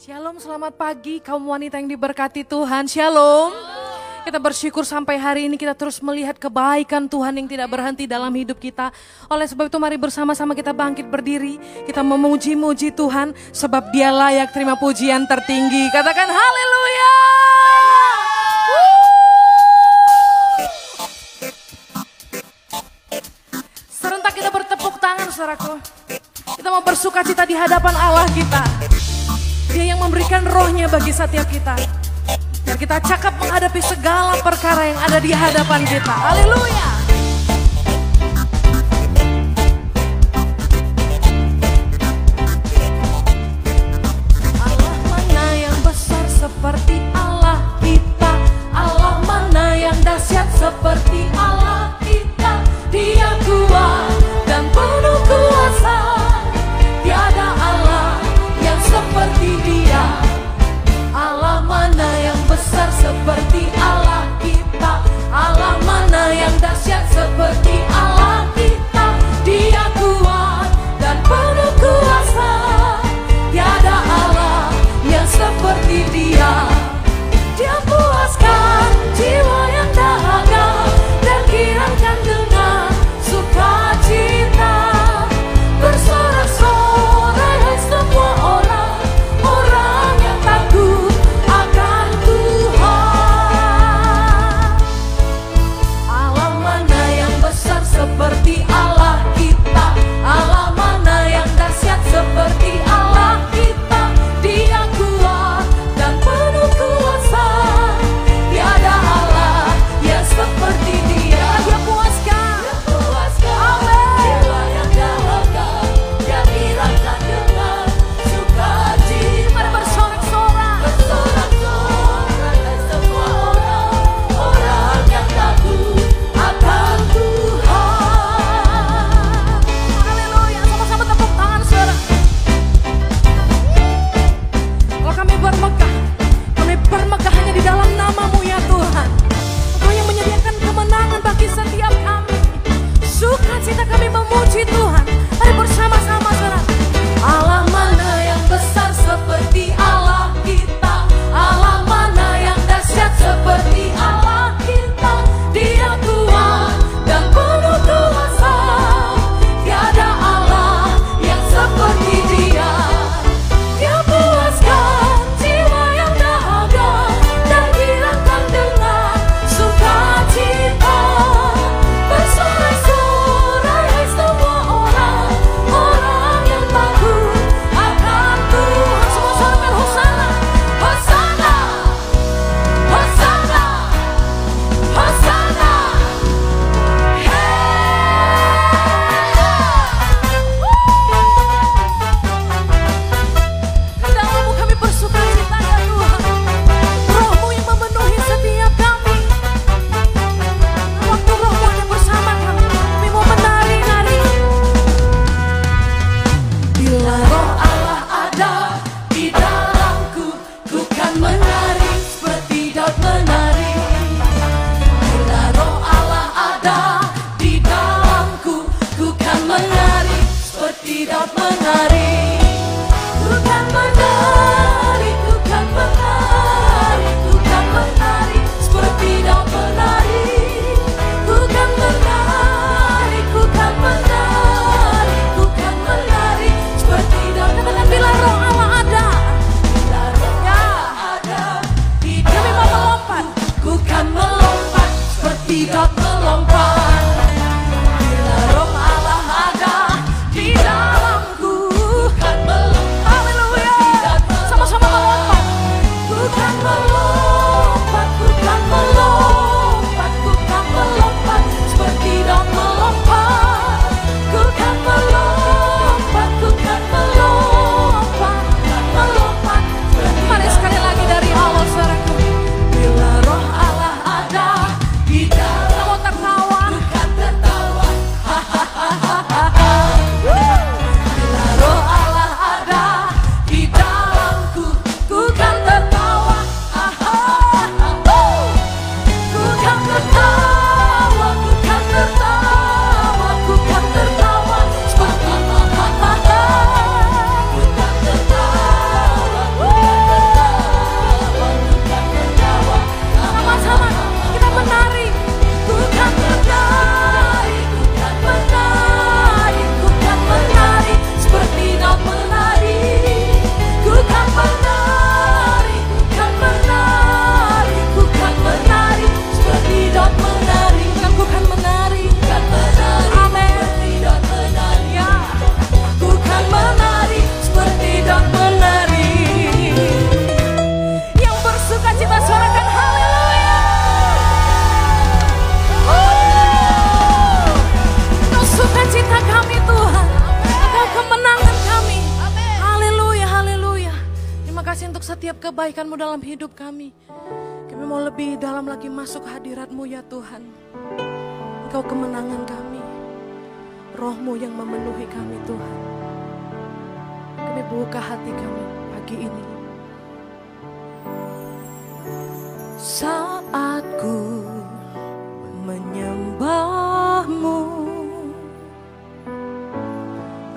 Shalom, selamat pagi kaum wanita yang diberkati Tuhan. Shalom. Kita bersyukur sampai hari ini kita terus melihat kebaikan Tuhan yang tidak berhenti dalam hidup kita. Oleh sebab itu mari bersama-sama kita bangkit berdiri. Kita memuji-muji Tuhan sebab dia layak terima pujian tertinggi. Katakan haleluya. Serentak kita bertepuk tangan saudaraku. Kita mau bersuka cita di hadapan Allah kita. Dia yang memberikan rohnya bagi setiap kita. Biar kita cakap menghadapi segala perkara yang ada di hadapan kita. Haleluya. seperti Allah kita. Allah mana yang dahsyat seperti Allah? Menyembahmu.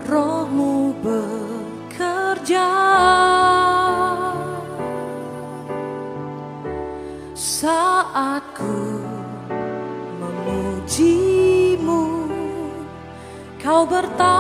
Rohmu bekerja. Saat ku memujimu. Kau bertahta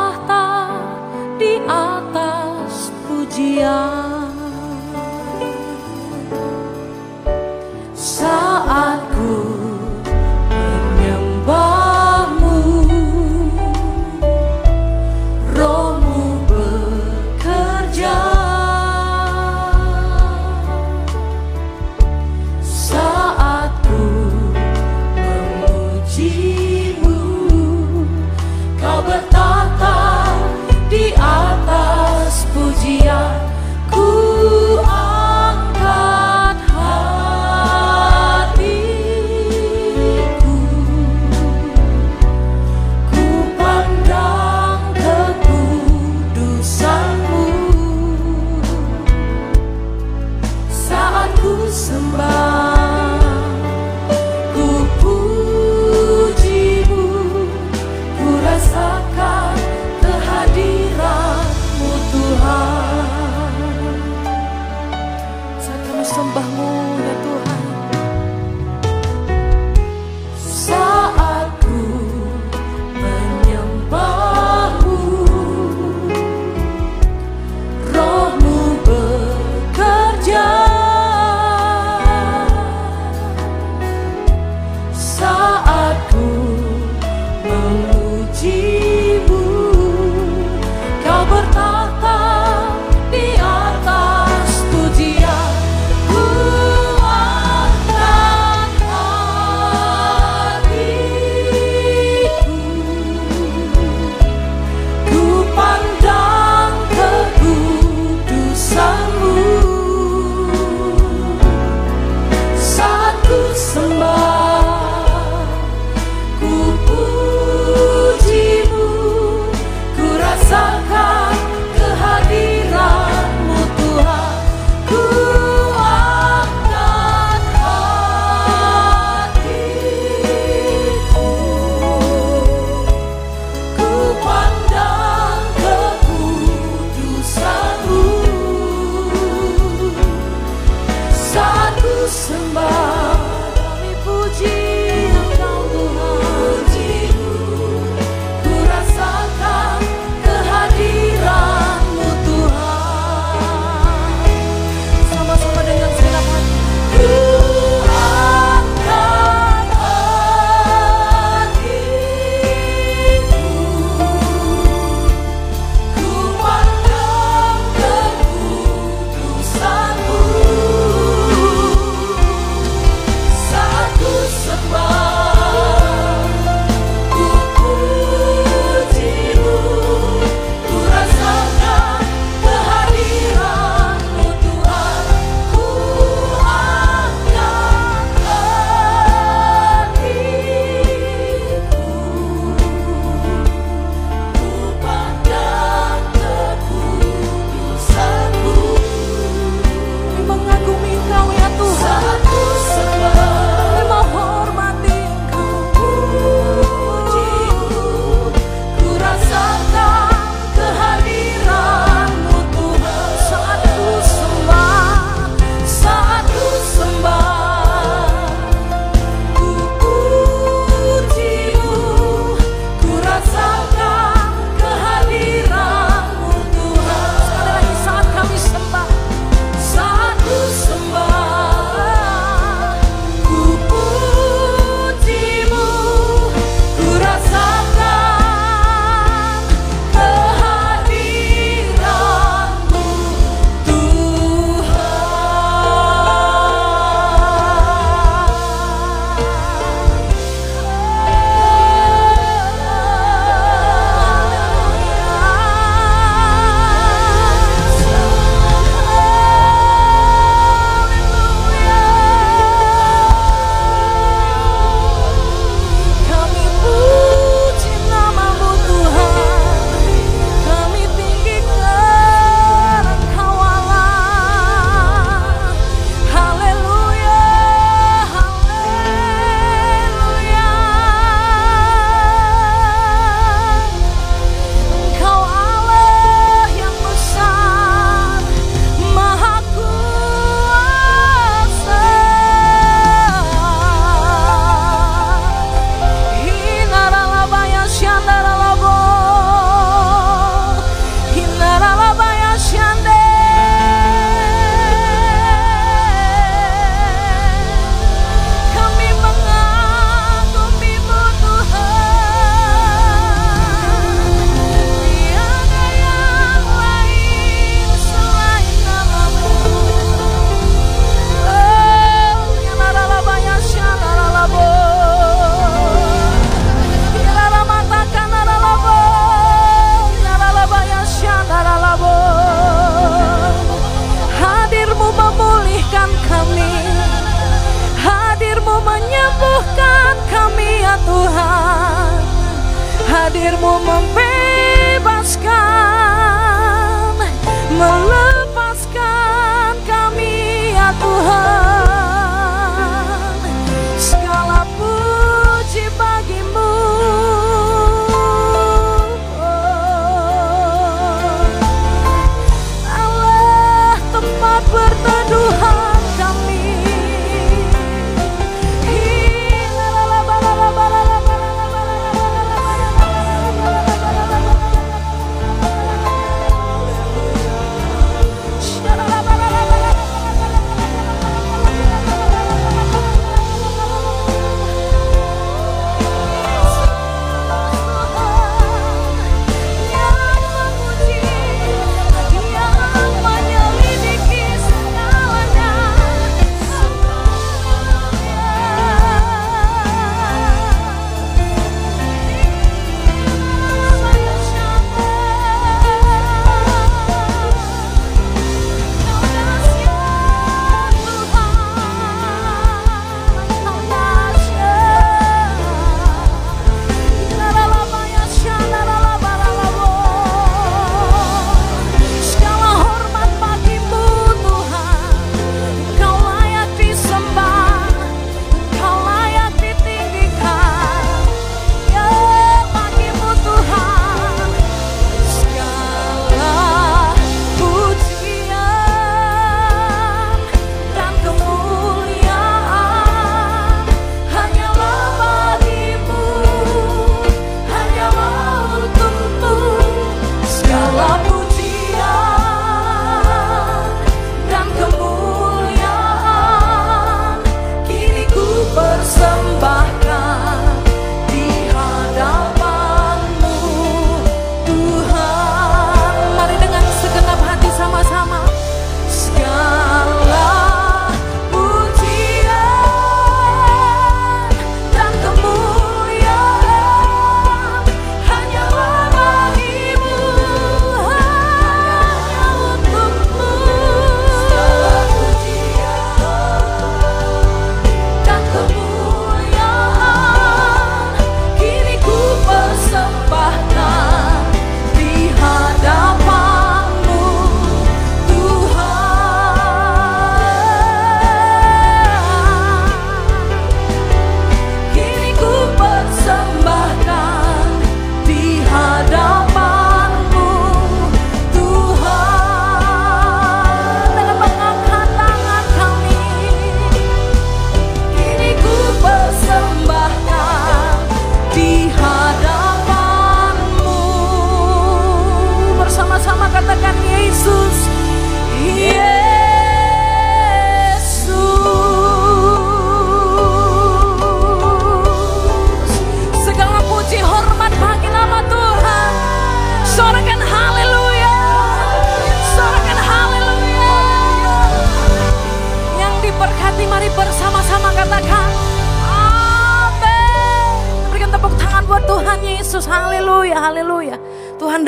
alone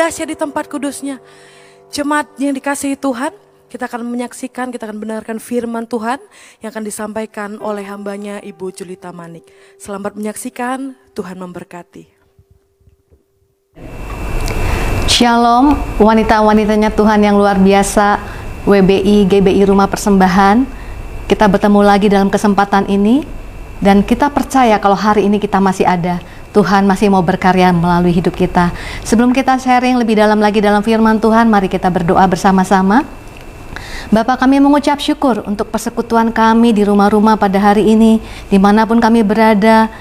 dahsyat di tempat kudusnya Jemaat yang dikasihi Tuhan kita akan menyaksikan, kita akan mendengarkan firman Tuhan yang akan disampaikan oleh hambanya Ibu Julita Manik. Selamat menyaksikan, Tuhan memberkati. Shalom, wanita-wanitanya Tuhan yang luar biasa, WBI, GBI Rumah Persembahan. Kita bertemu lagi dalam kesempatan ini, dan kita percaya kalau hari ini kita masih ada. Tuhan masih mau berkarya melalui hidup kita. Sebelum kita sharing lebih dalam lagi dalam firman Tuhan, mari kita berdoa bersama-sama. Bapak kami mengucap syukur untuk persekutuan kami di rumah-rumah pada hari ini, di mana pun kami berada,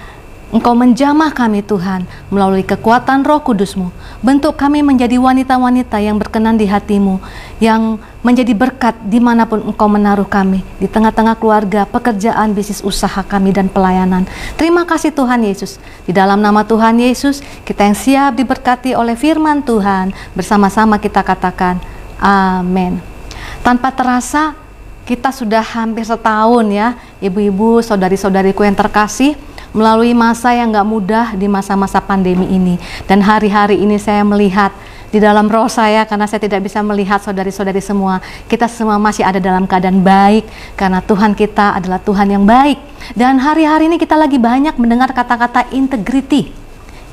Engkau menjamah kami Tuhan melalui kekuatan roh kudusmu. Bentuk kami menjadi wanita-wanita yang berkenan di hatimu, yang menjadi berkat di mana pun Engkau menaruh kami, di tengah-tengah keluarga, pekerjaan, bisnis usaha kami, dan pelayanan. Terima kasih Tuhan Yesus. Di dalam nama Tuhan Yesus, kita yang siap diberkati oleh firman Tuhan, bersama-sama kita katakan, Amin. Tanpa terasa, kita sudah hampir setahun ya, ibu-ibu, saudari-saudariku yang terkasih, melalui masa yang gak mudah di masa-masa pandemi ini. Dan hari-hari ini saya melihat di dalam roh saya karena saya tidak bisa melihat saudari-saudari semua. Kita semua masih ada dalam keadaan baik karena Tuhan kita adalah Tuhan yang baik. Dan hari-hari ini kita lagi banyak mendengar kata-kata integrity,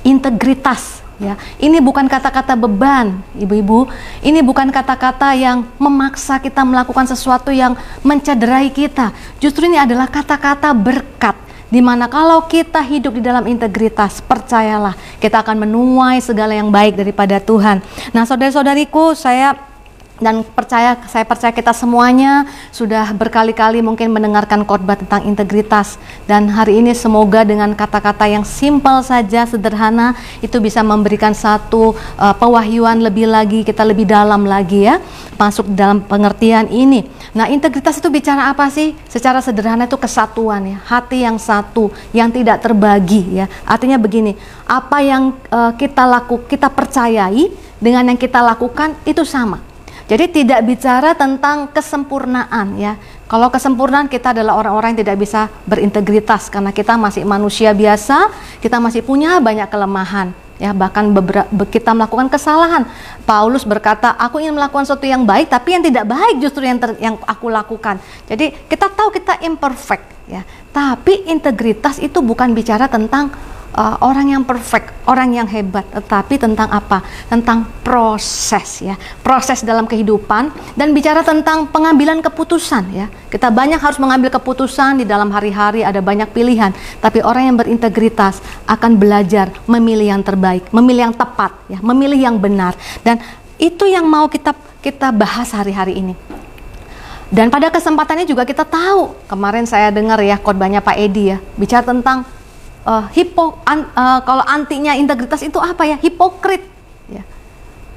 integritas. Ya, ini bukan kata-kata beban, ibu-ibu. Ini bukan kata-kata yang memaksa kita melakukan sesuatu yang mencederai kita. Justru ini adalah kata-kata berkat Di mana kalau kita hidup di dalam integritas, percayalah kita akan menuai segala yang baik daripada Tuhan. Nah saudara-saudariku, saya dan percaya saya percaya kita semuanya sudah berkali-kali mungkin mendengarkan khotbah tentang integritas dan hari ini semoga dengan kata-kata yang simpel saja sederhana itu bisa memberikan satu uh, pewahyuan lebih lagi kita lebih dalam lagi ya masuk dalam pengertian ini. Nah, integritas itu bicara apa sih? Secara sederhana itu kesatuan ya, hati yang satu yang tidak terbagi ya. Artinya begini, apa yang uh, kita laku kita percayai dengan yang kita lakukan itu sama jadi tidak bicara tentang kesempurnaan ya. Kalau kesempurnaan kita adalah orang-orang yang tidak bisa berintegritas karena kita masih manusia biasa, kita masih punya banyak kelemahan ya bahkan beberapa kita melakukan kesalahan. Paulus berkata, aku ingin melakukan sesuatu yang baik tapi yang tidak baik justru yang ter, yang aku lakukan. Jadi kita tahu kita imperfect ya. Tapi integritas itu bukan bicara tentang uh, orang yang perfect, orang yang hebat, tetapi tentang apa? Tentang proses ya, proses dalam kehidupan dan bicara tentang pengambilan keputusan ya. Kita banyak harus mengambil keputusan di dalam hari-hari ada banyak pilihan, tapi orang yang berintegritas akan belajar memilih yang terbaik, memilih yang tepat ya, memilih yang benar dan itu yang mau kita kita bahas hari-hari ini. Dan pada kesempatannya juga kita tahu, kemarin saya dengar ya khotbahnya Pak Edi ya, bicara tentang uh, hipo an, uh, kalau antinya integritas itu apa ya? Hipokrit ya.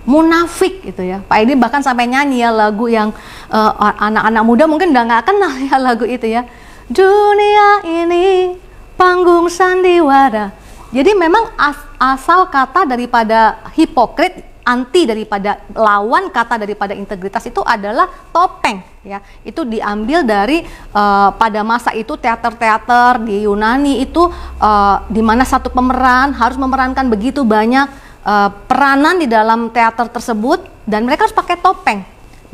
Munafik gitu ya. Pak Edi bahkan sampai nyanyi ya lagu yang eh, anak-anak uh, muda mungkin udah nggak kenal ya lagu itu ya. Dunia ini panggung sandiwara. Jadi memang as asal kata daripada hipokrit anti daripada lawan kata daripada integritas itu adalah topeng ya. Itu diambil dari uh, pada masa itu teater-teater di Yunani itu uh, di mana satu pemeran harus memerankan begitu banyak uh, peranan di dalam teater tersebut dan mereka harus pakai topeng.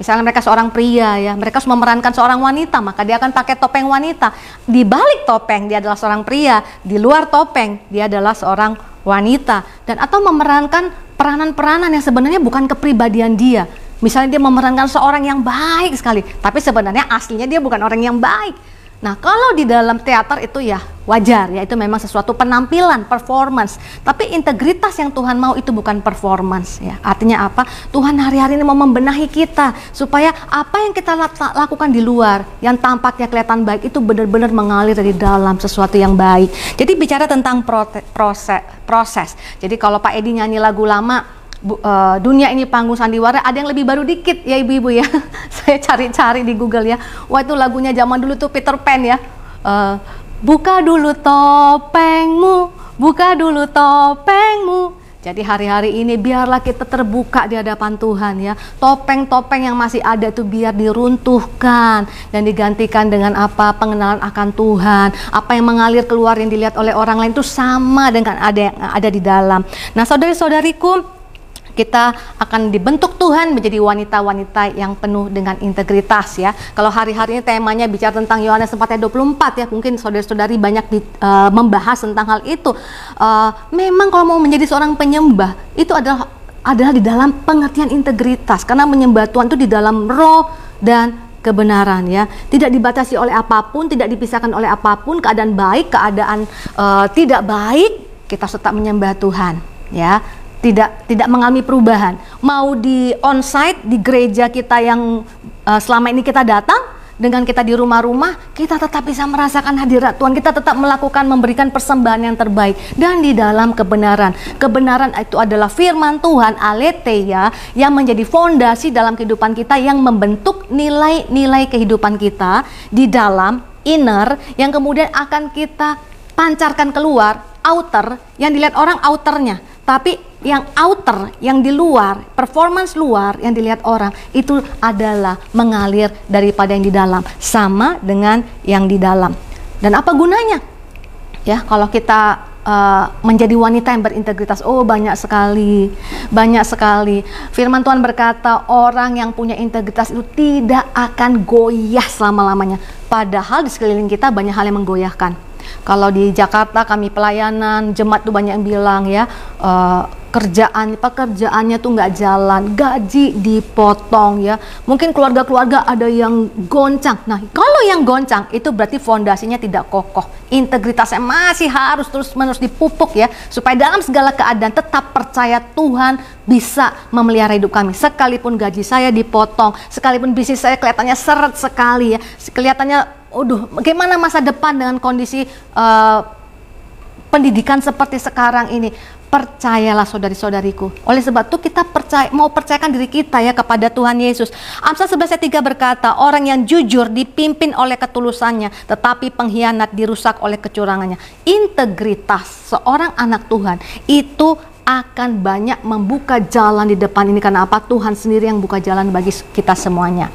Misalnya mereka seorang pria ya, mereka harus memerankan seorang wanita, maka dia akan pakai topeng wanita. Di balik topeng dia adalah seorang pria, di luar topeng dia adalah seorang wanita. Dan atau memerankan peranan-peranan yang sebenarnya bukan kepribadian dia. Misalnya dia memerankan seorang yang baik sekali, tapi sebenarnya aslinya dia bukan orang yang baik. Nah, kalau di dalam teater itu ya wajar ya itu memang sesuatu penampilan, performance. Tapi integritas yang Tuhan mau itu bukan performance ya. Artinya apa? Tuhan hari-hari ini mau membenahi kita supaya apa yang kita lakukan di luar yang tampaknya kelihatan baik itu benar-benar mengalir dari dalam sesuatu yang baik. Jadi bicara tentang proses proses. Jadi kalau Pak Edi nyanyi lagu lama Bu, uh, dunia ini panggung sandiwara ada yang lebih baru dikit ya ibu-ibu ya saya cari-cari di Google ya wah itu lagunya zaman dulu tuh Peter Pan ya uh, buka dulu topengmu buka dulu topengmu jadi hari-hari ini biarlah kita terbuka di hadapan Tuhan ya. Topeng-topeng yang masih ada itu biar diruntuhkan dan digantikan dengan apa? Pengenalan akan Tuhan. Apa yang mengalir keluar yang dilihat oleh orang lain itu sama dengan ada yang ada di dalam. Nah, saudari-saudariku, kita akan dibentuk Tuhan menjadi wanita-wanita yang penuh dengan integritas ya. Kalau hari-hari ini temanya bicara tentang Yohanes 4 ayat 24 ya, mungkin saudara-saudari banyak di, uh, membahas tentang hal itu. Uh, memang kalau mau menjadi seorang penyembah itu adalah adalah di dalam pengertian integritas karena menyembah Tuhan itu di dalam roh dan kebenaran ya tidak dibatasi oleh apa pun tidak dipisahkan oleh apa pun keadaan baik keadaan uh, tidak baik kita tetap menyembah Tuhan ya tidak tidak mengalami perubahan. Mau di onsite di gereja kita yang uh, selama ini kita datang dengan kita di rumah-rumah, kita tetap bisa merasakan hadirat Tuhan. Kita tetap melakukan memberikan persembahan yang terbaik dan di dalam kebenaran. Kebenaran itu adalah firman Tuhan aletheia yang menjadi fondasi dalam kehidupan kita yang membentuk nilai-nilai kehidupan kita di dalam inner yang kemudian akan kita pancarkan keluar outer yang dilihat orang outernya tapi yang outer, yang di luar, performance luar yang dilihat orang itu adalah mengalir daripada yang di dalam, sama dengan yang di dalam. Dan apa gunanya? Ya, kalau kita uh, menjadi wanita yang berintegritas? Oh, banyak sekali. Banyak sekali. Firman Tuhan berkata, orang yang punya integritas itu tidak akan goyah selama-lamanya. Padahal di sekeliling kita banyak hal yang menggoyahkan. Kalau di Jakarta kami pelayanan, jemaat tuh banyak yang bilang ya, uh, kerjaan pekerjaannya tuh nggak jalan, gaji dipotong ya. Mungkin keluarga-keluarga ada yang goncang. Nah, kalau yang goncang itu berarti fondasinya tidak kokoh. Integritasnya masih harus terus-menerus dipupuk ya, supaya dalam segala keadaan tetap percaya Tuhan bisa memelihara hidup kami. Sekalipun gaji saya dipotong, sekalipun bisnis saya kelihatannya seret sekali ya, kelihatannya, aduh, bagaimana masa depan dengan kondisi uh, pendidikan seperti sekarang ini percayalah saudari-saudariku. Oleh sebab itu kita percaya mau percayakan diri kita ya kepada Tuhan Yesus. Amsal 11 ayat 3 berkata, orang yang jujur dipimpin oleh ketulusannya, tetapi pengkhianat dirusak oleh kecurangannya. Integritas seorang anak Tuhan itu akan banyak membuka jalan di depan ini karena apa? Tuhan sendiri yang buka jalan bagi kita semuanya.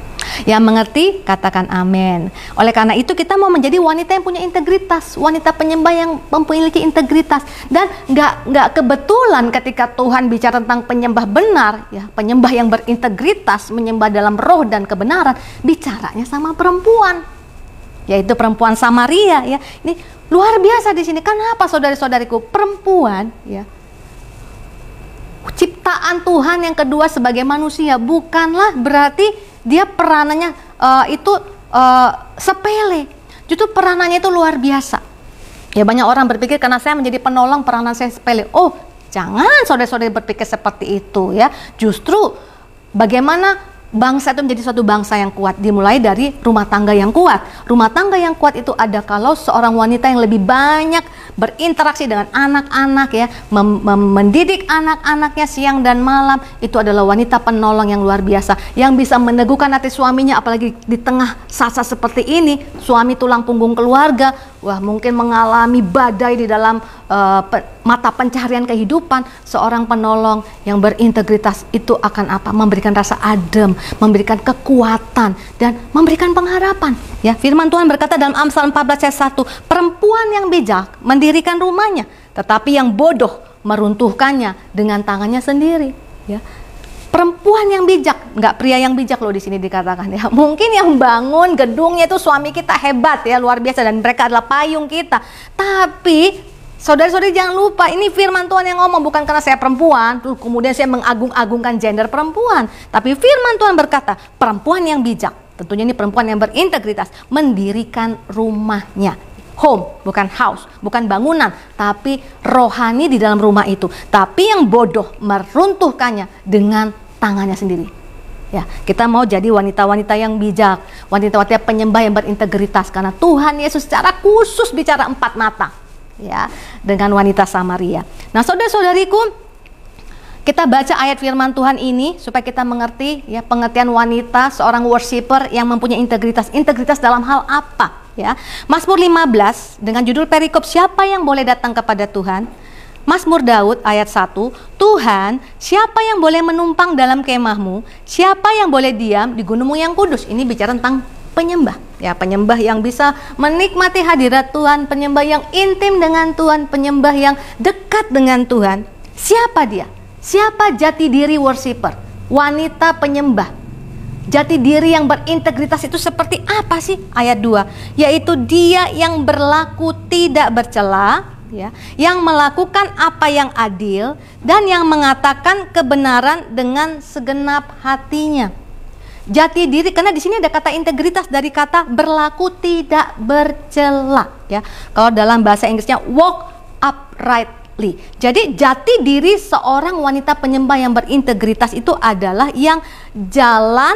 Yang mengerti, katakan amin. Oleh karena itu kita mau menjadi wanita yang punya integritas, wanita penyembah yang memiliki integritas. Dan nggak nggak kebetulan ketika Tuhan bicara tentang penyembah benar, ya penyembah yang berintegritas, menyembah dalam roh dan kebenaran, bicaranya sama perempuan, yaitu perempuan Samaria. Ya, ini luar biasa di sini. Kenapa saudari-saudariku perempuan, ya ciptaan Tuhan yang kedua sebagai manusia bukanlah berarti dia peranannya uh, itu uh, sepele. Justru peranannya itu luar biasa. Ya banyak orang berpikir karena saya menjadi penolong peranan saya sepele. Oh, jangan saudara-saudari berpikir seperti itu ya. Justru bagaimana bangsa itu menjadi suatu bangsa yang kuat. Dimulai dari rumah tangga yang kuat. Rumah tangga yang kuat itu ada kalau seorang wanita yang lebih banyak berinteraksi dengan anak-anak ya, mendidik anak-anaknya siang dan malam. Itu adalah wanita penolong yang luar biasa. Yang bisa meneguhkan hati suaminya apalagi di tengah sasa seperti ini, suami tulang punggung keluarga, wah mungkin mengalami badai di dalam uh, pe mata pencarian kehidupan, seorang penolong yang berintegritas itu akan apa? Memberikan rasa adem, memberikan kekuatan dan memberikan pengharapan. Ya, firman Tuhan berkata dalam Amsal 14 ayat 1, perempuan yang bijak mendirikan rumahnya, tetapi yang bodoh meruntuhkannya dengan tangannya sendiri. Ya, perempuan yang bijak, nggak pria yang bijak loh di sini dikatakan ya. Mungkin yang bangun gedungnya itu suami kita hebat ya, luar biasa dan mereka adalah payung kita. Tapi Saudari-saudari jangan lupa, ini firman Tuhan yang ngomong bukan karena saya perempuan, tuh kemudian saya mengagung-agungkan gender perempuan. Tapi firman Tuhan berkata, perempuan yang bijak, tentunya ini perempuan yang berintegritas, mendirikan rumahnya. Home, bukan house, bukan bangunan, tapi rohani di dalam rumah itu. Tapi yang bodoh meruntuhkannya dengan tangannya sendiri. Ya, kita mau jadi wanita-wanita yang bijak, wanita-wanita penyembah yang berintegritas karena Tuhan Yesus secara khusus bicara empat mata ya dengan wanita Samaria. Nah, saudara-saudariku, kita baca ayat firman Tuhan ini supaya kita mengerti ya pengertian wanita seorang worshiper yang mempunyai integritas. Integritas dalam hal apa? Ya. Mazmur 15 dengan judul perikop siapa yang boleh datang kepada Tuhan? Mazmur Daud ayat 1, Tuhan, siapa yang boleh menumpang dalam kemahmu? Siapa yang boleh diam di gunungmu yang kudus? Ini bicara tentang penyembah. Ya, penyembah yang bisa menikmati hadirat Tuhan, penyembah yang intim dengan Tuhan, penyembah yang dekat dengan Tuhan. Siapa dia? Siapa jati diri worshiper? Wanita penyembah. Jati diri yang berintegritas itu seperti apa sih? Ayat 2, yaitu dia yang berlaku tidak bercela, ya, yang melakukan apa yang adil dan yang mengatakan kebenaran dengan segenap hatinya jati diri karena di sini ada kata integritas dari kata berlaku tidak bercela ya. Kalau dalam bahasa Inggrisnya walk uprightly. Jadi jati diri seorang wanita penyembah yang berintegritas itu adalah yang jalan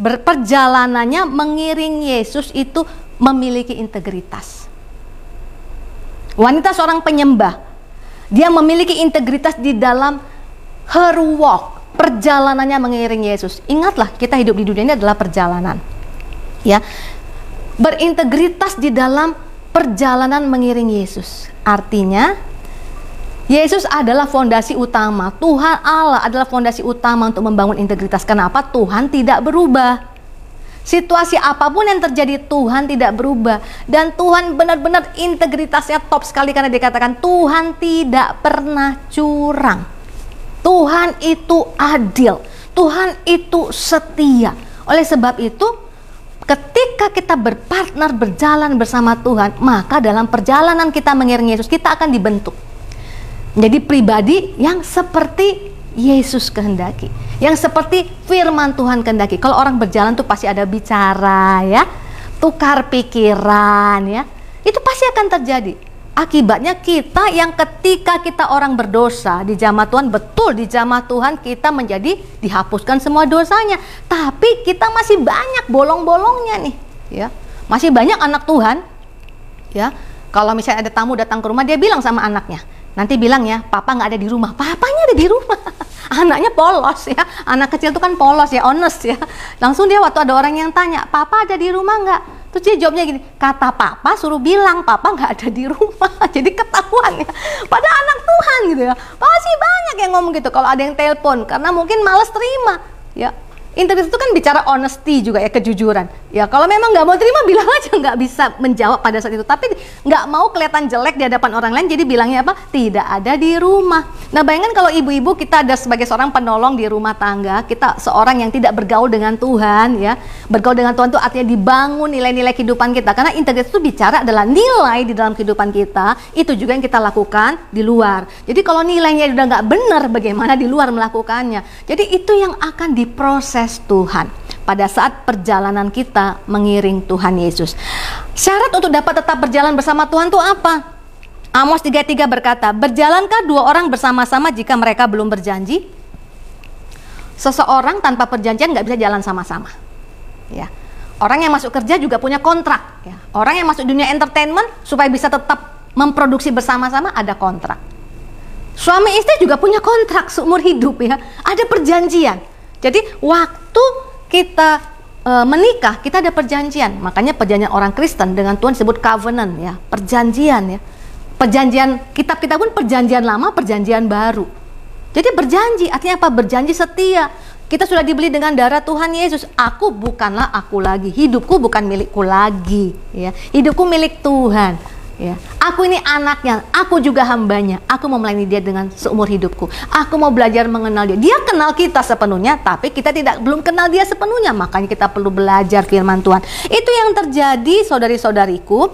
berperjalanannya mengiring Yesus itu memiliki integritas. Wanita seorang penyembah, dia memiliki integritas di dalam her walk, perjalanannya mengiring Yesus. Ingatlah, kita hidup di dunia ini adalah perjalanan. Ya. Berintegritas di dalam perjalanan mengiring Yesus. Artinya Yesus adalah fondasi utama. Tuhan Allah adalah fondasi utama untuk membangun integritas. Kenapa? Tuhan tidak berubah. Situasi apa pun yang terjadi Tuhan tidak berubah dan Tuhan benar-benar integritasnya top sekali karena dikatakan Tuhan tidak pernah curang. Tuhan itu adil. Tuhan itu setia. Oleh sebab itu, ketika kita berpartner berjalan bersama Tuhan, maka dalam perjalanan kita mengiringi Yesus, kita akan dibentuk menjadi pribadi yang seperti Yesus kehendaki yang seperti firman Tuhan kehendaki. Kalau orang berjalan tuh pasti ada bicara ya, tukar pikiran ya. Itu pasti akan terjadi. Akibatnya kita yang ketika kita orang berdosa di jamaah Tuhan, betul di jamaah Tuhan kita menjadi dihapuskan semua dosanya. Tapi kita masih banyak bolong-bolongnya nih, ya. Masih banyak anak Tuhan, ya. Kalau misalnya ada tamu datang ke rumah, dia bilang sama anaknya, nanti bilang ya, papa nggak ada di rumah. Papanya ada di rumah. Anaknya polos ya. Anak kecil itu kan polos ya honest ya. Langsung dia waktu ada orang yang tanya papa ada di rumah nggak? Terus dia jawabnya gini kata papa suruh bilang papa nggak ada di rumah. Jadi ketahuan ya. Pada anak Tuhan gitu ya. Pasti banyak yang ngomong gitu kalau ada yang telepon karena mungkin males terima. Ya Integritas itu kan bicara honesty juga ya kejujuran. Ya kalau memang nggak mau terima bilang aja nggak bisa menjawab pada saat itu. Tapi nggak mau kelihatan jelek di hadapan orang lain jadi bilangnya apa? Tidak ada di rumah. Nah bayangkan kalau ibu-ibu kita ada sebagai seorang penolong di rumah tangga, kita seorang yang tidak bergaul dengan Tuhan ya. Bergaul dengan Tuhan itu artinya dibangun nilai-nilai kehidupan kita. Karena integritas itu bicara adalah nilai di dalam kehidupan kita. Itu juga yang kita lakukan di luar. Jadi kalau nilainya udah nggak benar, bagaimana di luar melakukannya? Jadi itu yang akan diproses proses Tuhan pada saat perjalanan kita mengiring Tuhan Yesus. Syarat untuk dapat tetap berjalan bersama Tuhan itu apa? Amos 3:3 berkata, "Berjalankah dua orang bersama-sama jika mereka belum berjanji?" Seseorang tanpa perjanjian nggak bisa jalan sama-sama. Ya. Orang yang masuk kerja juga punya kontrak. Ya. Orang yang masuk dunia entertainment supaya bisa tetap memproduksi bersama-sama ada kontrak. Suami istri juga punya kontrak seumur hidup ya. Ada perjanjian. Jadi waktu kita e, menikah kita ada perjanjian. Makanya perjanjian orang Kristen dengan Tuhan disebut covenant ya, perjanjian ya. Perjanjian kitab kita pun perjanjian lama, perjanjian baru. Jadi berjanji artinya apa? Berjanji setia. Kita sudah dibeli dengan darah Tuhan Yesus. Aku bukanlah aku lagi. Hidupku bukan milikku lagi, ya. Hidupku milik Tuhan. Ya, aku ini anaknya, aku juga hambanya. Aku mau melayani dia dengan seumur hidupku. Aku mau belajar mengenal dia. Dia kenal kita sepenuhnya, tapi kita tidak belum kenal dia sepenuhnya. Makanya kita perlu belajar firman Tuhan. Itu yang terjadi, saudari-saudariku,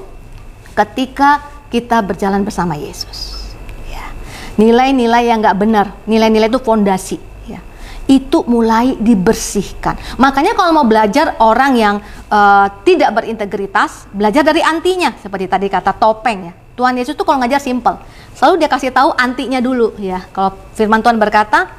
ketika kita berjalan bersama Yesus. Ya. Nilai-nilai yang nggak benar, nilai-nilai itu fondasi itu mulai dibersihkan. Makanya kalau mau belajar orang yang uh, tidak berintegritas, belajar dari antinya seperti tadi kata topeng ya. Tuhan Yesus itu kalau ngajar simple. Selalu dia kasih tahu antinya dulu ya. Kalau firman Tuhan berkata,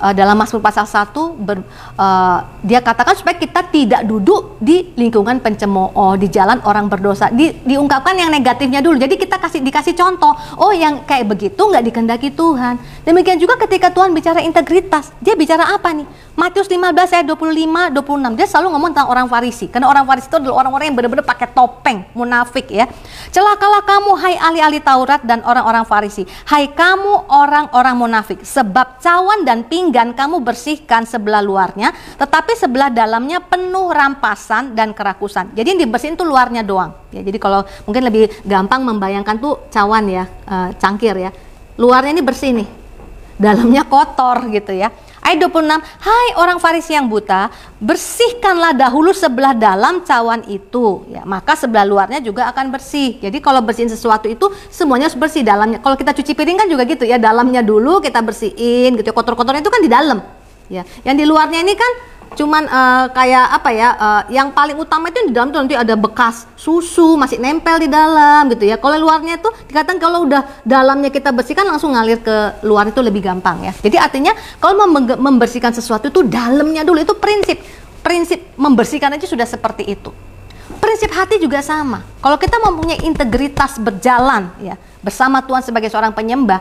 uh, dalam Mazmur pasal 1 ber, uh, dia katakan supaya kita tidak duduk di lingkungan pencemooh, di jalan orang berdosa. Di, diungkapkan yang negatifnya dulu. Jadi kita kasih dikasih contoh. Oh, yang kayak begitu nggak dikendaki Tuhan. Demikian juga ketika Tuhan bicara integritas, dia bicara apa nih? Matius 15 ayat 25 26 dia selalu ngomong tentang orang Farisi karena orang Farisi itu adalah orang-orang yang benar-benar pakai topeng munafik ya celakalah kamu hai ahli-ahli Taurat dan orang-orang Farisi hai kamu orang-orang munafik sebab cawan dan pinggan kamu bersihkan sebelah luarnya tetapi sebelah dalamnya penuh rampasan dan kerakusan. Jadi yang dibersihin tuh luarnya doang. Ya jadi kalau mungkin lebih gampang membayangkan tuh cawan ya uh, cangkir ya. Luarnya ini bersih nih dalamnya kotor gitu ya Ayat 26, Hai orang Farisi yang buta, bersihkanlah dahulu sebelah dalam cawan itu, ya maka sebelah luarnya juga akan bersih. Jadi kalau bersihin sesuatu itu semuanya harus bersih dalamnya. Kalau kita cuci piring kan juga gitu ya, dalamnya dulu kita bersihin gitu. Ya. Kotor-kotornya itu kan di dalam. Ya, yang di luarnya ini kan cuman uh, kayak apa ya uh, yang paling utama itu di dalam tuh nanti ada bekas susu masih nempel di dalam gitu ya. Kalau luarnya itu dikatakan kalau udah dalamnya kita bersihkan langsung ngalir ke luar itu lebih gampang ya. Jadi artinya kalau membersihkan sesuatu itu dalamnya dulu itu prinsip. Prinsip membersihkan aja sudah seperti itu. Prinsip hati juga sama. Kalau kita mempunyai integritas berjalan ya bersama Tuhan sebagai seorang penyembah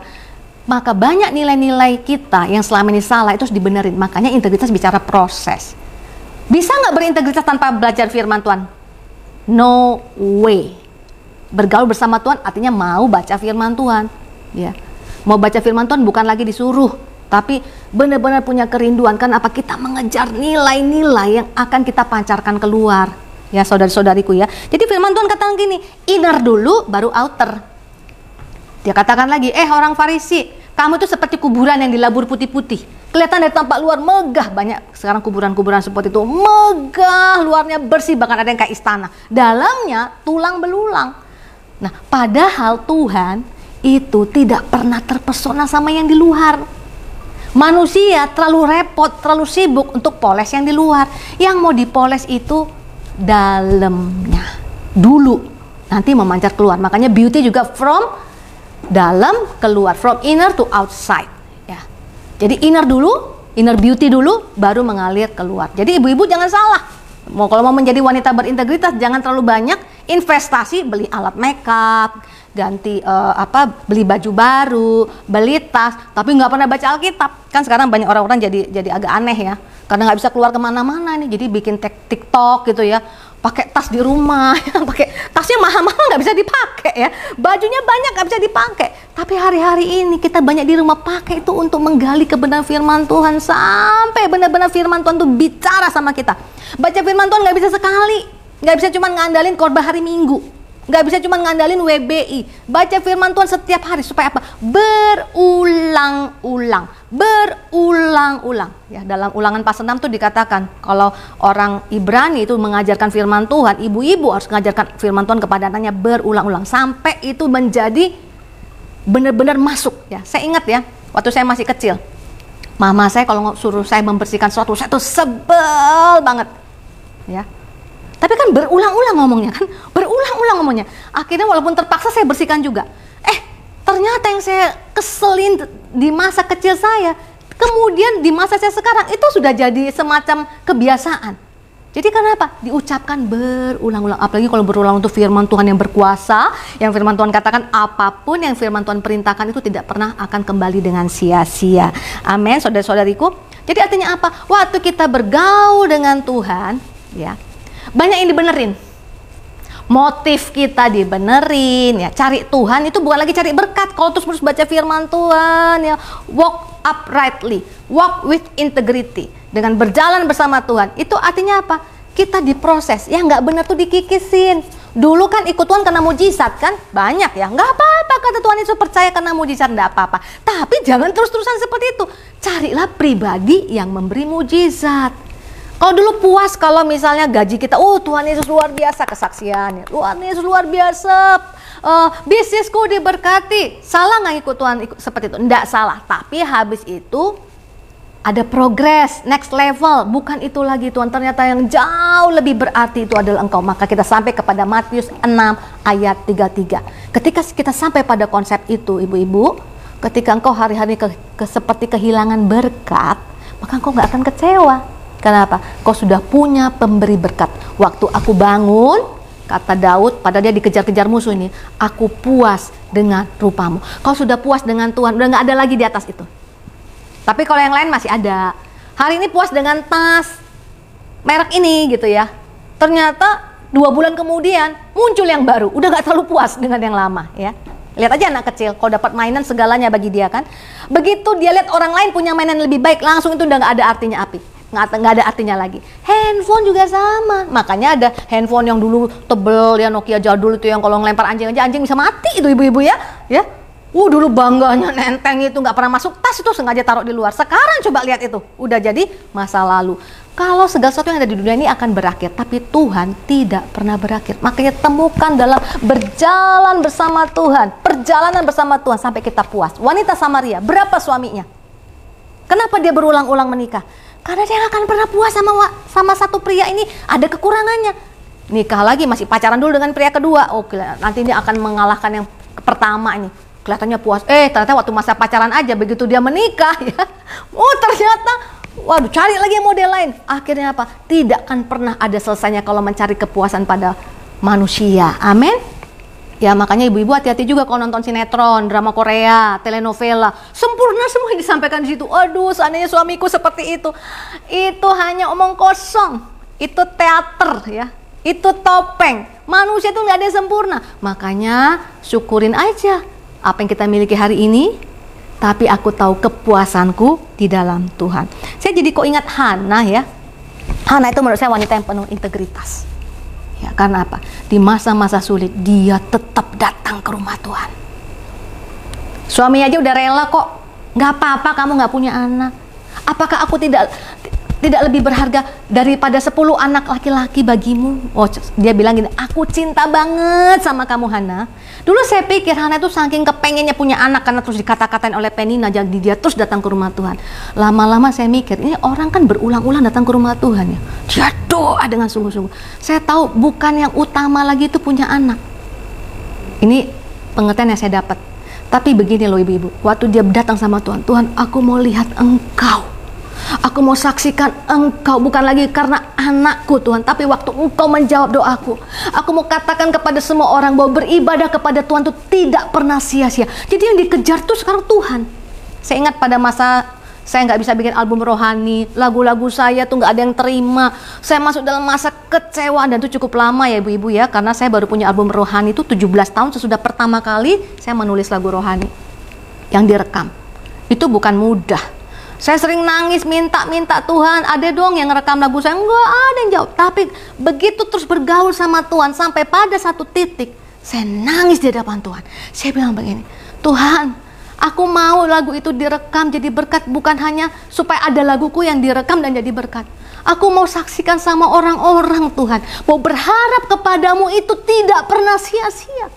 maka banyak nilai-nilai kita yang selama ini salah itu harus dibenerin. Makanya integritas bicara proses. Bisa nggak berintegritas tanpa belajar firman Tuhan? No way. Bergaul bersama Tuhan artinya mau baca firman Tuhan. Ya. Mau baca firman Tuhan bukan lagi disuruh. tapi benar-benar punya kerinduan kan apa kita mengejar nilai-nilai yang akan kita pancarkan keluar ya saudari-saudariku ya jadi firman Tuhan katakan gini inner dulu baru outer dia katakan lagi eh orang Farisi kamu itu seperti kuburan yang dilabur putih-putih. Kelihatan dari tampak luar megah banyak. Sekarang kuburan-kuburan seperti itu megah luarnya bersih bahkan ada yang kayak istana. Dalamnya tulang belulang. Nah padahal Tuhan itu tidak pernah terpesona sama yang di luar. Manusia terlalu repot terlalu sibuk untuk poles yang di luar. Yang mau dipoles itu dalamnya dulu nanti memancar keluar. Makanya beauty juga from dalam keluar from inner to outside jadi inner dulu, inner beauty dulu, baru mengalir keluar. Jadi ibu-ibu jangan salah. Mau kalau mau menjadi wanita berintegritas jangan terlalu banyak investasi beli alat makeup, ganti uh, apa beli baju baru, beli tas, tapi nggak pernah baca Alkitab. Kan sekarang banyak orang-orang jadi jadi agak aneh ya, karena nggak bisa keluar ke mana-mana nih, jadi bikin TikTok gitu ya pakai tas di rumah, pakai tasnya mahal-mahal nggak bisa dipakai ya, bajunya banyak nggak bisa dipakai. Tapi hari-hari ini kita banyak di rumah pakai itu untuk menggali kebenaran firman Tuhan sampai benar-benar firman Tuhan tuh bicara sama kita. Baca firman Tuhan nggak bisa sekali, nggak bisa cuma ngandalin korban hari Minggu, nggak bisa cuma ngandalin WBI. Baca firman Tuhan setiap hari supaya apa? Berulang-ulang, berulang-ulang. Ya, dalam ulangan pasal 6 itu dikatakan kalau orang Ibrani itu mengajarkan firman Tuhan, ibu-ibu harus mengajarkan firman Tuhan kepada anaknya berulang-ulang sampai itu menjadi benar-benar masuk ya. Saya ingat ya, waktu saya masih kecil. Mama saya kalau suruh saya membersihkan sesuatu, saya tuh sebel banget. Ya, tapi kan berulang-ulang ngomongnya kan, berulang-ulang ngomongnya. Akhirnya walaupun terpaksa saya bersihkan juga. Eh, ternyata yang saya keselin di masa kecil saya, kemudian di masa saya sekarang itu sudah jadi semacam kebiasaan. Jadi kenapa? Diucapkan berulang-ulang. Apalagi kalau berulang untuk firman Tuhan yang berkuasa, yang firman Tuhan katakan apa pun yang firman Tuhan perintahkan itu tidak pernah akan kembali dengan sia-sia. Amin, saudara-saudariku. Jadi artinya apa? Waktu kita bergaul dengan Tuhan, ya, banyak yang dibenerin. Motif kita dibenerin ya. Cari Tuhan itu bukan lagi cari berkat. Kalau terus terus baca firman Tuhan ya. Walk uprightly. Walk with integrity. Dengan berjalan bersama Tuhan. Itu artinya apa? Kita diproses. Yang nggak benar tuh dikikisin. Dulu kan ikut Tuhan karena mujizat kan? Banyak ya. Nggak apa-apa kata Tuhan itu percaya karena mujizat nggak apa-apa. Tapi jangan terus-terusan seperti itu. Carilah pribadi yang memberi mujizat kalau dulu puas kalau misalnya gaji kita, oh Tuhan Yesus luar biasa kesaksiannya, Tuhan Yesus luar biasa, uh, bisnisku diberkati. Salah nggak ikut Tuhan ikut seperti itu? Tidak salah. Tapi habis itu ada progres, next level. Bukan itu lagi Tuhan. Ternyata yang jauh lebih berarti itu adalah engkau. Maka kita sampai kepada Matius 6 ayat 33. Ketika kita sampai pada konsep itu, ibu-ibu, ketika engkau hari-hari ke, ke, seperti kehilangan berkat, maka engkau nggak akan kecewa Kenapa? Kau sudah punya pemberi berkat. Waktu aku bangun, kata Daud, pada dia dikejar-kejar musuh ini, aku puas dengan rupamu. Kau sudah puas dengan Tuhan, udah nggak ada lagi di atas itu. Tapi kalau yang lain masih ada. Hari ini puas dengan tas merek ini gitu ya. Ternyata dua bulan kemudian muncul yang baru, udah nggak terlalu puas dengan yang lama ya. Lihat aja anak kecil, kalau dapat mainan segalanya bagi dia kan. Begitu dia lihat orang lain punya mainan lebih baik, langsung itu udah nggak ada artinya api nggak ada artinya lagi. Handphone juga sama. Makanya ada handphone yang dulu tebel ya Nokia jadul itu yang kalau ngelempar anjing aja anjing bisa mati itu ibu-ibu ya. Ya. Uh dulu bangganya nenteng itu nggak pernah masuk tas itu sengaja taruh di luar. Sekarang coba lihat itu, udah jadi masa lalu. Kalau segala sesuatu yang ada di dunia ini akan berakhir, tapi Tuhan tidak pernah berakhir. Makanya temukan dalam berjalan bersama Tuhan, perjalanan bersama Tuhan sampai kita puas. Wanita Samaria, berapa suaminya? Kenapa dia berulang-ulang menikah? Karena dia akan pernah puas sama sama satu pria ini ada kekurangannya. Nikah lagi masih pacaran dulu dengan pria kedua. Oke, oh, nanti dia akan mengalahkan yang pertama ini. Kelihatannya puas. Eh, ternyata waktu masa pacaran aja begitu dia menikah ya. Oh, ternyata waduh cari lagi model lain. Akhirnya apa? Tidak akan pernah ada selesainya kalau mencari kepuasan pada manusia. Amin. Ya makanya ibu-ibu hati-hati juga kalau nonton sinetron, drama Korea, telenovela. Sempurna semua yang disampaikan di situ. Aduh, seandainya suamiku seperti itu. Itu hanya omong kosong. Itu teater ya. Itu topeng. Manusia itu nggak ada yang sempurna. Makanya syukurin aja apa yang kita miliki hari ini. tapi aku tahu kepuasanku di dalam Tuhan. Saya jadi kok ingat Hana ya. Hana itu menurut saya wanita yang penuh integritas. Ya, karena apa? Di masa-masa sulit dia tetap datang ke rumah Tuhan. Suami aja udah rela kok. Nggak apa-apa kamu nggak punya anak. Apakah aku tidak tidak lebih berharga daripada 10 anak laki-laki bagimu? Oh, dia bilang gini, aku cinta banget sama kamu Hana. Dulu saya pikir Hana itu saking kepengennya punya anak karena terus dikata-katain oleh Penina jadi dia terus datang ke rumah Tuhan. Lama-lama saya mikir, ini orang kan berulang-ulang datang ke rumah Tuhan ya. Dia doa dengan sungguh-sungguh. Saya tahu bukan yang utama lagi itu punya anak. Ini pengertian yang saya dapat. Tapi begini loh ibu-ibu, waktu dia datang sama Tuhan, Tuhan aku mau lihat engkau Aku mau saksikan engkau bukan lagi karena anakku Tuhan, tapi waktu engkau menjawab doaku. Aku mau katakan kepada semua orang bahwa beribadah kepada Tuhan itu tidak pernah sia-sia. Jadi yang dikejar tuh sekarang Tuhan. Saya ingat pada masa saya nggak bisa bikin album rohani, lagu-lagu saya tuh nggak ada yang terima. Saya masuk dalam masa kecewa dan itu cukup lama ya ibu-ibu ya, karena saya baru punya album rohani itu 17 tahun sesudah pertama kali saya menulis lagu rohani yang direkam. Itu bukan mudah saya sering nangis minta-minta Tuhan, ada dong yang rekam lagu saya, enggak ada yang jawab. Tapi begitu terus bergaul sama Tuhan sampai pada satu titik, saya nangis di hadapan Tuhan. Saya bilang begini, Tuhan, aku mau lagu itu direkam jadi berkat bukan hanya supaya ada laguku yang direkam dan jadi berkat. Aku mau saksikan sama orang-orang Tuhan, mau berharap kepadamu itu tidak pernah sia-sia.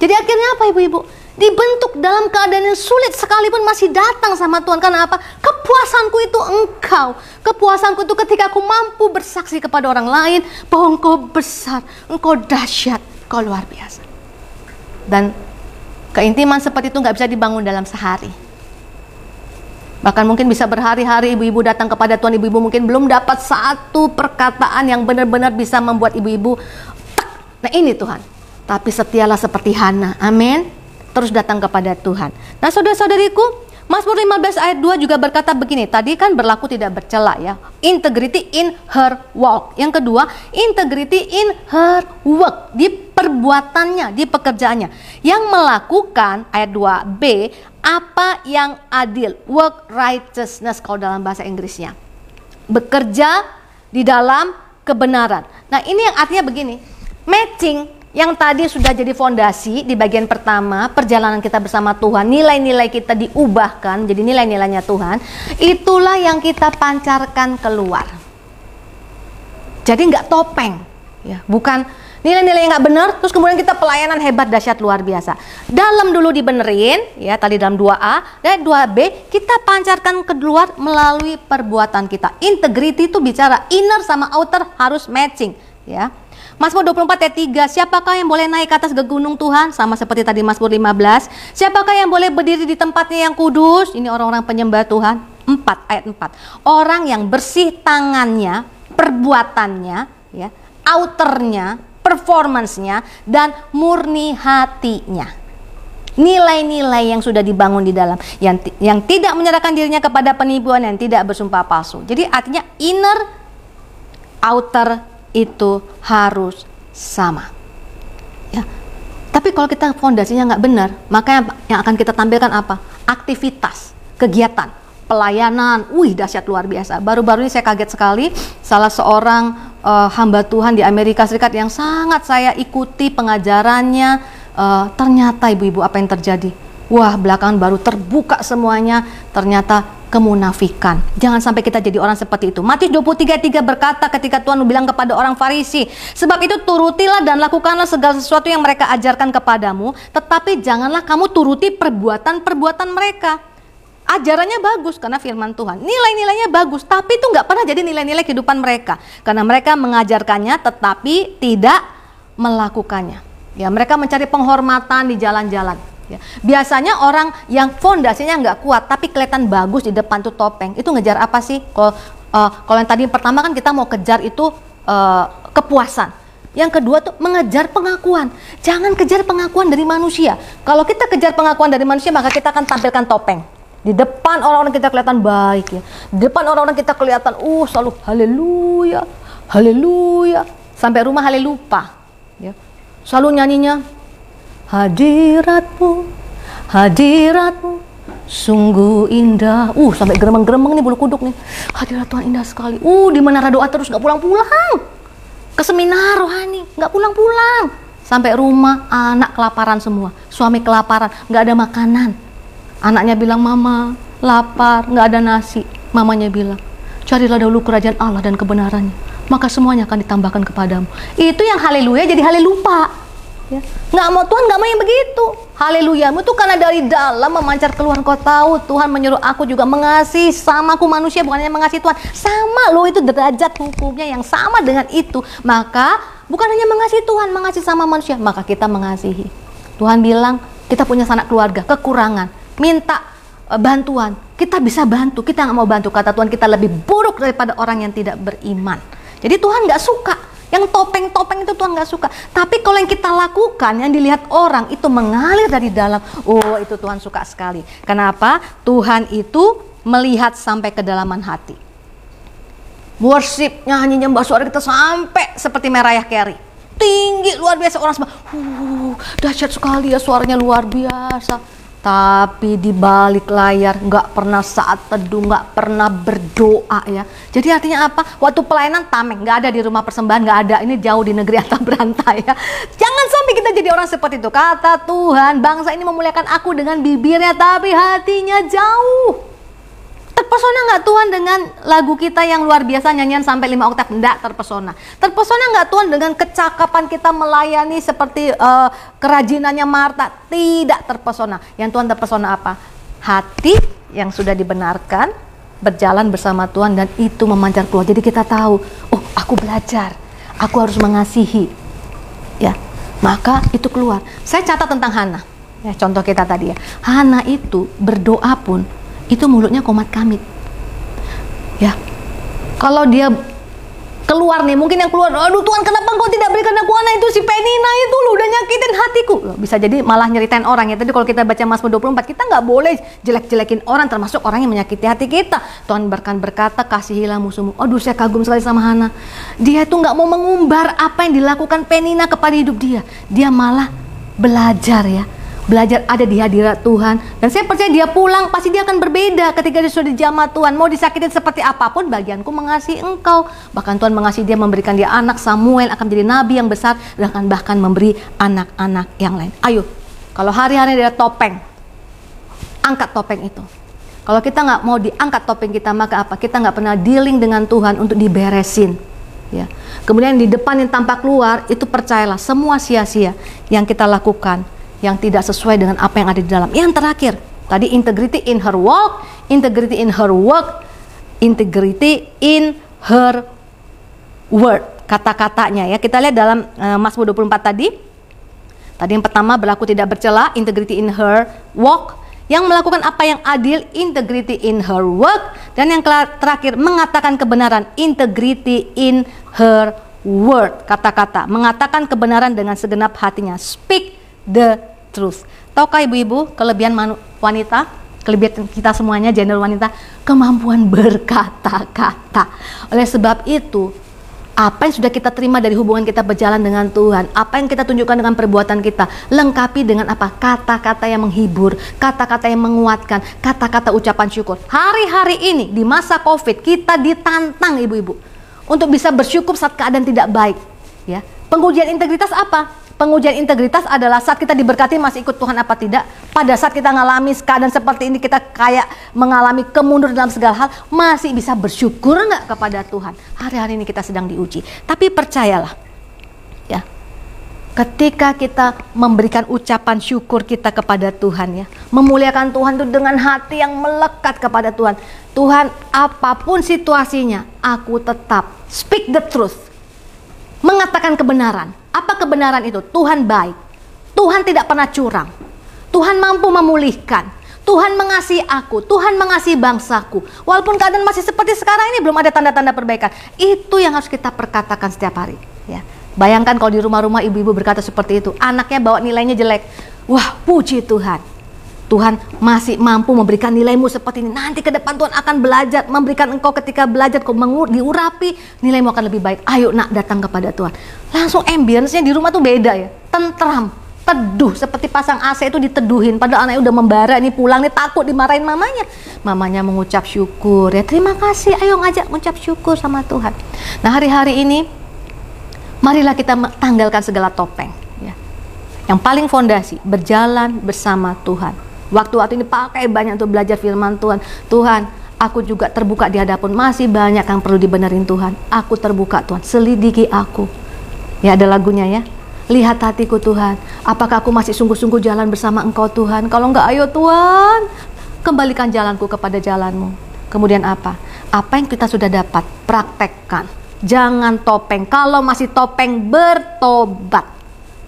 Jadi akhirnya apa ibu-ibu? Dibentuk dalam keadaan yang sulit sekalipun masih datang sama Tuhan. Karena apa? Kepuasanku itu engkau. Kepuasanku itu ketika aku mampu bersaksi kepada orang lain bahwa engkau besar, engkau dahsyat, engkau luar biasa. Dan keintiman seperti itu nggak bisa dibangun dalam sehari. Bahkan mungkin bisa berhari-hari ibu-ibu datang kepada Tuhan, ibu-ibu mungkin belum dapat satu perkataan yang benar-benar bisa membuat ibu-ibu Nah ini Tuhan. Tapi setialah seperti Hana. Amin terus datang kepada Tuhan. Nah, saudara-saudariku, Mazmur 15 ayat 2 juga berkata begini, tadi kan berlaku tidak bercela ya. Integrity in her walk. Yang kedua, integrity in her work, di perbuatannya, di pekerjaannya. Yang melakukan ayat 2b apa yang adil, work righteousness kalau dalam bahasa Inggrisnya. Bekerja di dalam kebenaran. Nah, ini yang artinya begini. Matching yang tadi sudah jadi fondasi di bagian pertama perjalanan kita bersama Tuhan nilai-nilai kita diubahkan jadi nilai-nilainya Tuhan itulah yang kita pancarkan keluar. Jadi nggak topeng ya bukan nilai-nilai yang nggak benar terus kemudian kita pelayanan hebat dahsyat luar biasa. Dalam dulu dibenerin ya tadi dalam 2A dan 2B kita pancarkan keluar melalui perbuatan kita. Integrity itu bicara inner sama outer harus matching ya Mazmur 24 ayat 3, siapakah yang boleh naik ke atas ke gunung Tuhan? Sama seperti tadi Mazmur 15. Siapakah yang boleh berdiri di tempatnya yang kudus? Ini orang-orang penyembah Tuhan. 4 ayat 4. Orang yang bersih tangannya, perbuatannya, ya, outernya, performancenya, dan murni hatinya nilai-nilai yang sudah dibangun di dalam yang yang tidak menyerahkan dirinya kepada penipuan yang tidak bersumpah palsu. Jadi artinya inner outer itu harus sama. Ya. Tapi kalau kita fondasinya nggak benar, maka yang akan kita tampilkan apa? Aktivitas, kegiatan, pelayanan. Wih, dahsyat luar biasa. Baru-baru ini saya kaget sekali, salah seorang uh, hamba Tuhan di Amerika Serikat yang sangat saya ikuti pengajarannya. Uh, ternyata ibu-ibu apa yang terjadi? Wah, belakangan baru terbuka semuanya. Ternyata kemunafikan. Jangan sampai kita jadi orang seperti itu. Matius 23:3 berkata ketika Tuhan bilang kepada orang Farisi, "Sebab itu turutilah dan lakukanlah segala sesuatu yang mereka ajarkan kepadamu, tetapi janganlah kamu turuti perbuatan-perbuatan mereka." Ajarannya bagus karena firman Tuhan. Nilai-nilainya bagus, tapi itu nggak pernah jadi nilai-nilai kehidupan mereka. Karena mereka mengajarkannya tetapi tidak melakukannya. Ya, mereka mencari penghormatan di jalan-jalan Ya. Biasanya orang yang fondasinya nggak kuat tapi kelihatan bagus di depan tuh topeng, itu ngejar apa sih? Kalau uh, yang tadi pertama kan kita mau kejar itu uh, kepuasan. Yang kedua tuh mengejar pengakuan. Jangan kejar pengakuan dari manusia. Kalau kita kejar pengakuan dari manusia maka kita akan tampilkan topeng. Di depan orang-orang kita kelihatan baik ya. Di depan orang-orang kita kelihatan uh selalu haleluya, haleluya. Sampai rumah halelupa. Ya. Selalu nyanyinya hadiratmu hadiratmu sungguh indah. Uh, sampai geremeng-geremeng nih bulu kuduk nih. Hadirat Tuhan indah sekali. Uh, di menara doa terus nggak pulang-pulang. Ke seminar rohani, nggak pulang-pulang. Sampai rumah, anak kelaparan semua. Suami kelaparan, nggak ada makanan. Anaknya bilang, mama lapar, nggak ada nasi. Mamanya bilang, carilah dahulu kerajaan Allah dan kebenarannya. Maka semuanya akan ditambahkan kepadamu. Itu yang haleluya jadi halelupa. Ya. Nggak mau Tuhan nggak mau yang begitu. Haleluya. Itu karena dari dalam memancar keluar kau tahu Tuhan menyuruh aku juga mengasihi sama aku manusia bukan hanya mengasihi Tuhan. Sama loh itu derajat hukumnya yang sama dengan itu. Maka bukan hanya mengasihi Tuhan, mengasihi sama manusia, maka kita mengasihi. Tuhan bilang kita punya sanak keluarga, kekurangan, minta e, bantuan. Kita bisa bantu, kita nggak mau bantu. Kata Tuhan kita lebih buruk daripada orang yang tidak beriman. Jadi Tuhan nggak suka yang topeng-topeng itu Tuhan nggak suka. Tapi kalau yang kita lakukan, yang dilihat orang itu mengalir dari dalam, oh itu Tuhan suka sekali. Kenapa? Tuhan itu melihat sampai kedalaman hati. Worship, nyanyi nyembah suara kita sampai seperti Merayah Carey. Tinggi luar biasa orang semua, uh, dahsyat sekali ya suaranya luar biasa tapi di balik layar nggak pernah saat teduh, nggak pernah berdoa ya. Jadi artinya apa? Waktu pelayanan tameng, nggak ada di rumah persembahan, nggak ada. Ini jauh di negeri atau berantai ya. Jangan sampai kita jadi orang seperti itu. Kata Tuhan, bangsa ini memuliakan aku dengan bibirnya, tapi hatinya jauh. Terpesona nggak Tuhan dengan lagu kita yang luar biasa nyanyian sampai lima oktav? Enggak terpesona. Terpesona nggak Tuhan dengan kecakapan kita melayani seperti uh, kerajinannya Marta? Tidak terpesona. Yang Tuhan terpesona apa? Hati yang sudah dibenarkan berjalan bersama Tuhan dan itu memancar keluar. Jadi kita tahu, oh aku belajar, aku harus mengasihi. Ya, maka itu keluar. Saya catat tentang Hana. Ya, contoh kita tadi ya. Hana itu berdoa pun itu mulutnya komat kamit. Ya. Kalau dia keluar nih, mungkin yang keluar, aduh Tuhan kenapa engkau tidak berikan aku anak itu si Penina itu lu udah nyakitin hatiku. Bisa jadi malah nyeritain orang ya. Tadi kalau kita baca Mazmur 24, kita nggak boleh jelek-jelekin orang termasuk orang yang menyakiti hati kita. Tuhan berkan berkata, kasihilah musuhmu. Aduh saya kagum sekali sama Hana. Dia tuh nggak mau mengumbar apa yang dilakukan Penina kepada hidup dia. Dia malah belajar ya belajar ada di hadirat Tuhan. Dan saya percaya dia pulang pasti dia akan berbeda ketika dia sudah di jamaah Tuhan. Mau disakitin seperti apa pun bagianku mengasihi engkau. Bahkan Tuhan mengasihi dia memberikan dia anak. Samuel akan menjadi nabi yang besar dan akan bahkan memberi anak-anak yang lain. Ayo kalau hari-hari dia topeng angkat topeng itu. Kalau kita nggak mau diangkat topeng kita maka apa? Kita nggak pernah dealing dengan Tuhan untuk diberesin. Ya. Kemudian di depan yang tampak keluar itu percayalah semua sia-sia yang kita lakukan yang tidak sesuai dengan apa yang ada di dalam. Yang terakhir, tadi integrity in her walk, integrity in her work, integrity in her word. Kata-katanya ya. Kita lihat dalam uh, Mazmur 24 tadi. Tadi yang pertama berlaku tidak bercela, integrity in her walk. Yang melakukan apa yang adil, integrity in her work. Dan yang terakhir mengatakan kebenaran, integrity in her word. Kata-kata, mengatakan kebenaran dengan segenap hatinya. Speak the truth. Tahukah ibu-ibu kelebihan wanita, kelebihan kita semuanya gender wanita, kemampuan berkata-kata. Oleh sebab itu, apa yang sudah kita terima dari hubungan kita berjalan dengan Tuhan, apa yang kita tunjukkan dengan perbuatan kita, lengkapi dengan apa? Kata-kata yang menghibur, kata-kata yang menguatkan, kata-kata ucapan syukur. Hari-hari ini di masa Covid kita ditantang ibu-ibu untuk bisa bersyukur saat keadaan tidak baik, ya. Pengujian integritas apa? Pengujian integritas adalah saat kita diberkati masih ikut Tuhan apa tidak. Pada saat kita mengalami keadaan seperti ini kita kayak mengalami kemundur dalam segala hal masih bisa bersyukur nggak kepada Tuhan. Hari-hari ini kita sedang diuji. Tapi percayalah, ya, ketika kita memberikan ucapan syukur kita kepada Tuhan ya, memuliakan Tuhan itu dengan hati yang melekat kepada Tuhan. Tuhan, apa pun situasinya, aku tetap speak the truth. Mengatakan kebenaran apa kebenaran itu? Tuhan baik. Tuhan tidak pernah curang. Tuhan mampu memulihkan. Tuhan mengasihi aku, Tuhan mengasihi bangsaku. Walaupun keadaan masih seperti sekarang ini belum ada tanda-tanda perbaikan. Itu yang harus kita perkatakan setiap hari, ya. Bayangkan kalau di rumah-rumah ibu-ibu berkata seperti itu, anaknya bawa nilainya jelek. Wah, puji Tuhan. Tuhan masih mampu memberikan nilaimu seperti ini. Nanti ke depan Tuhan akan belajar, memberikan engkau ketika belajar, kau mengur, diurapi, nilaimu akan lebih baik. Ayo nak datang kepada Tuhan. Langsung ambience-nya di rumah tuh beda ya. Tentram, teduh seperti pasang AC itu diteduhin padahal anaknya udah membara ini pulang nih takut dimarahin mamanya mamanya mengucap syukur ya terima kasih ayo ngajak mengucap syukur sama Tuhan nah hari-hari ini marilah kita tanggalkan segala topeng ya yang paling fondasi berjalan bersama Tuhan waktu-waktu ini pakai banyak untuk belajar firman Tuhan Tuhan aku juga terbuka di hadapan masih banyak yang perlu dibenerin Tuhan aku terbuka Tuhan selidiki aku ya ada lagunya ya Lihat hatiku Tuhan, apakah aku masih sungguh-sungguh jalan bersama Engkau Tuhan? Kalau enggak, ayo Tuhan, kembalikan jalanku kepada jalanmu. Kemudian apa? Apa yang kita sudah dapat, praktekkan. Jangan topeng. Kalau masih topeng, bertobat.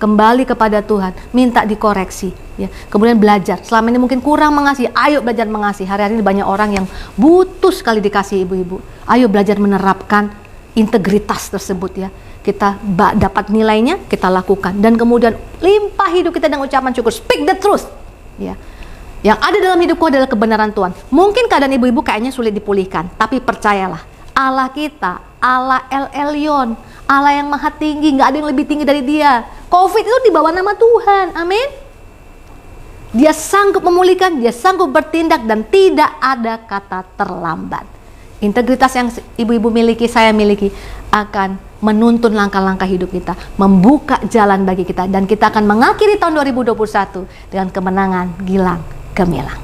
Kembali kepada Tuhan, minta dikoreksi. Ya, kemudian belajar. Selama ini mungkin kurang mengasihi, ayo belajar mengasihi. Hari-hari ini banyak orang yang butuh sekali dikasih ibu-ibu. Ayo belajar menerapkan integritas tersebut ya kita dapat nilainya, kita lakukan dan kemudian limpah hidup kita dengan ucapan syukur. Speak the truth. Ya. Yang ada dalam hidupku adalah kebenaran Tuhan. Mungkin keadaan ibu-ibu kayaknya sulit dipulihkan, tapi percayalah, Allah kita, Allah El Elyon, Allah yang maha tinggi, nggak ada yang lebih tinggi dari dia. Covid itu dibawa nama Tuhan, amin. Dia sanggup memulihkan, dia sanggup bertindak dan tidak ada kata terlambat. Integritas yang ibu-ibu miliki, saya miliki akan menuntun langkah-langkah hidup kita, membuka jalan bagi kita dan kita akan mengakhiri tahun 2021 dengan kemenangan gilang gemilang.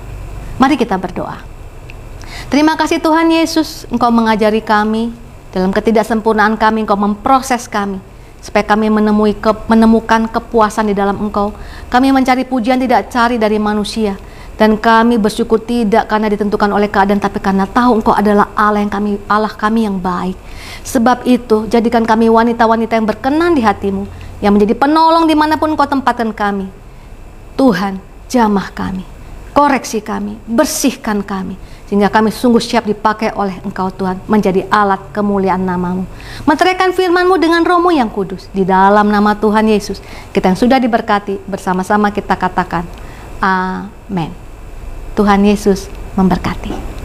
Mari kita berdoa. Terima kasih Tuhan Yesus, Engkau mengajari kami dalam ketidaksempurnaan kami, Engkau memproses kami supaya kami menemui ke, menemukan kepuasan di dalam Engkau. Kami mencari pujian tidak cari dari manusia, dan kami bersyukur tidak karena ditentukan oleh keadaan tapi karena tahu engkau adalah Allah yang kami Allah kami yang baik. Sebab itu jadikan kami wanita-wanita yang berkenan di hatimu yang menjadi penolong di mana pun engkau tempatkan kami. Tuhan jamah kami koreksi kami bersihkan kami sehingga kami sungguh siap dipakai oleh Engkau Tuhan menjadi alat kemuliaan namamu. Menteriakan firmanmu dengan romo yang kudus di dalam nama Tuhan Yesus. Kita yang sudah diberkati bersama-sama kita katakan Amin. Tuhan Yesus memberkati.